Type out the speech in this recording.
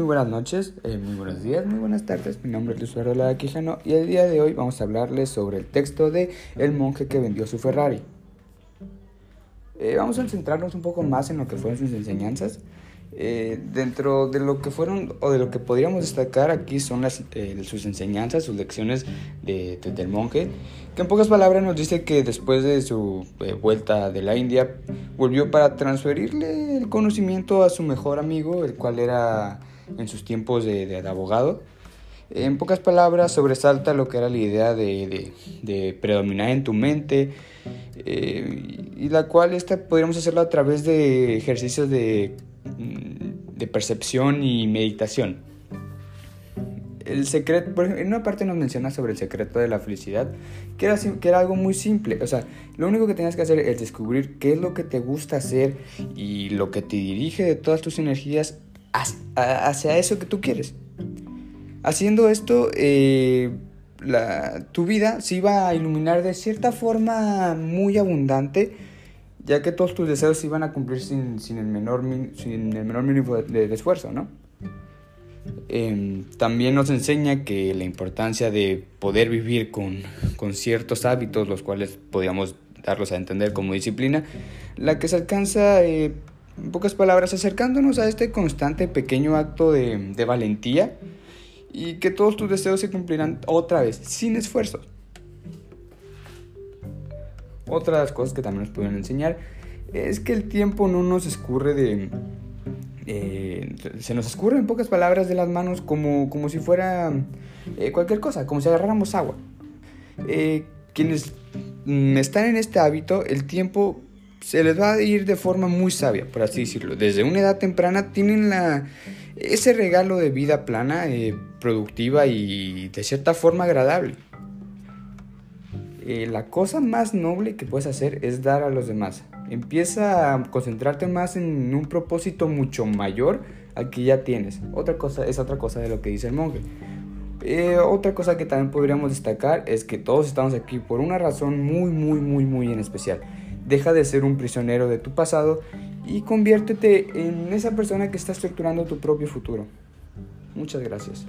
Muy buenas noches, eh, muy buenos días, muy buenas tardes. Mi nombre es Luis Lara Quijano y el día de hoy vamos a hablarles sobre el texto de El monje que vendió su Ferrari. Eh, vamos a centrarnos un poco más en lo que fueron sus enseñanzas. Eh, dentro de lo que fueron o de lo que podríamos destacar aquí son las, sus enseñanzas, sus lecciones de, del monje, que en pocas palabras nos dice que después de su vuelta de la India volvió para transferirle el conocimiento a su mejor amigo, el cual era en sus tiempos de, abogado. En pocas palabras, sobresalta lo que era la idea de, predominar en tu mente, eh, y la cual esta podríamos hacerlo a través de ejercicios de, mm, de percepción y meditación. El secreto, en una parte nos menciona sobre el secreto de la felicidad, que era, que era algo muy simple. O sea, lo único que tenías que hacer es descubrir qué es lo que te gusta hacer y lo que te dirige de todas tus energías hacia eso que tú quieres. Haciendo esto, eh, tu vida se iba a iluminar de cierta forma muy abundante, ya que todos tus deseos se iban a cumplir sin, el, menor, sin el menor mínimo de, esfuerzo, ¿no? Em, también nos enseña que la importancia de poder vivir con, con ciertos hábitos, los cuales podríamos darlos a entender como disciplina, la que se alcanza eh, en pocas palabras, acercándonos a este constante pequeño acto de, valentía y que todos tus deseos se cumplirán otra vez, sin esfuerzo. Otras cosas que también nos pueden enseñar es que el tiempo no nos escurre de... Eh, se nos escurre en pocas palabras de las manos como, como si fuera eh, cualquier cosa, como si agarráramos agua. Eh, quienes mm, están en este hábito, el tiempo se les va a ir de forma muy sabia, por así decirlo. Desde una edad temprana tienen la, ese regalo de vida plana, eh, productiva y de cierta forma agradable. Eh, la cosa más noble que puedes hacer es dar a los demás. Empieza a concentrarte más en un propósito mucho mayor al que ya tienes. Otra cosa es otra cosa de lo que dice el monje. Eh, otra cosa que también podríamos destacar es que todos estamos aquí por una razón muy, muy, muy, muy en especial. Deja de ser un prisionero de tu pasado y conviértete en esa persona que está estructurando tu propio futuro. Muchas gracias.